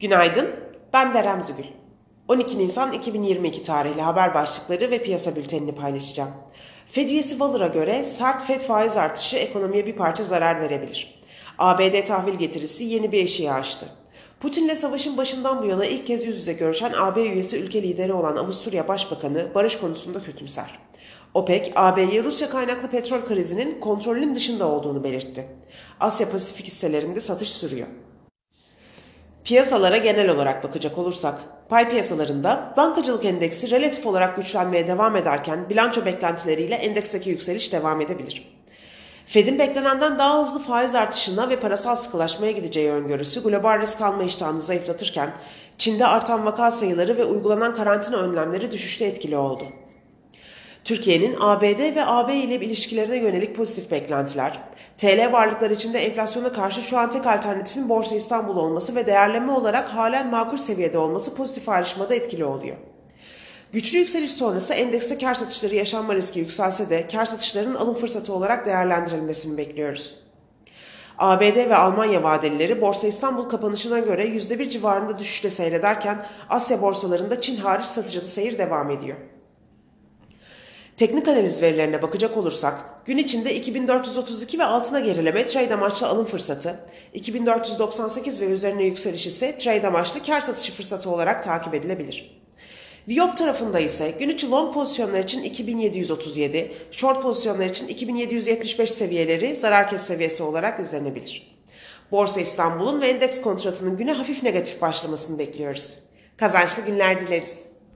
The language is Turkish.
Günaydın, ben Derem Zügül. 12 Nisan 2022 tarihli haber başlıkları ve piyasa bültenini paylaşacağım. Fed üyesi Waller'a göre sert Fed faiz artışı ekonomiye bir parça zarar verebilir. ABD tahvil getirisi yeni bir eşiği aştı. Putin'le savaşın başından bu yana ilk kez yüz yüze görüşen AB üyesi ülke lideri olan Avusturya Başbakanı barış konusunda kötümser. OPEC, AB'ye Rusya kaynaklı petrol krizinin kontrolünün dışında olduğunu belirtti. Asya Pasifik hisselerinde satış sürüyor. Piyasalara genel olarak bakacak olursak, pay piyasalarında bankacılık endeksi relatif olarak güçlenmeye devam ederken bilanço beklentileriyle endeksteki yükseliş devam edebilir. Fed'in beklenenden daha hızlı faiz artışına ve parasal sıkılaşmaya gideceği öngörüsü global risk alma iştahını zayıflatırken Çin'de artan vaka sayıları ve uygulanan karantina önlemleri düşüşte etkili oldu. Türkiye'nin ABD ve AB ile ilişkilerine yönelik pozitif beklentiler, TL varlıklar içinde enflasyona karşı şu an tek alternatifin Borsa İstanbul olması ve değerleme olarak halen makul seviyede olması pozitif ayrışmada etkili oluyor. Güçlü yükseliş sonrası endekste kar satışları yaşanma riski yükselse de kar satışlarının alım fırsatı olarak değerlendirilmesini bekliyoruz. ABD ve Almanya vadelileri Borsa İstanbul kapanışına göre %1 civarında düşüşle seyrederken Asya borsalarında Çin hariç satıcılı seyir devam ediyor. Teknik analiz verilerine bakacak olursak, gün içinde 2432 ve altına gerileme trade amaçlı alım fırsatı, 2498 ve üzerine yükseliş ise trade amaçlı kar satışı fırsatı olarak takip edilebilir. Viyop tarafında ise gün içi long pozisyonlar için 2737, short pozisyonlar için 2775 seviyeleri zarar kes seviyesi olarak izlenebilir. Borsa İstanbul'un ve endeks kontratının güne hafif negatif başlamasını bekliyoruz. Kazançlı günler dileriz.